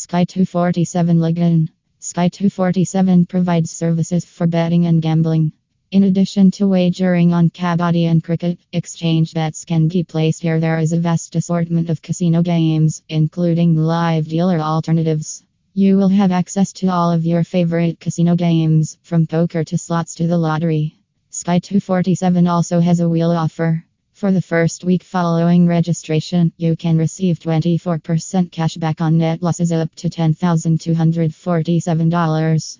Sky 247 Login. Sky 247 provides services for betting and gambling. In addition to wagering on kabaddi and cricket, exchange bets can be placed here. There is a vast assortment of casino games, including live dealer alternatives. You will have access to all of your favorite casino games, from poker to slots to the lottery. Sky 247 also has a wheel offer. For the first week following registration, you can receive 24% cash back on net losses up to $10,247.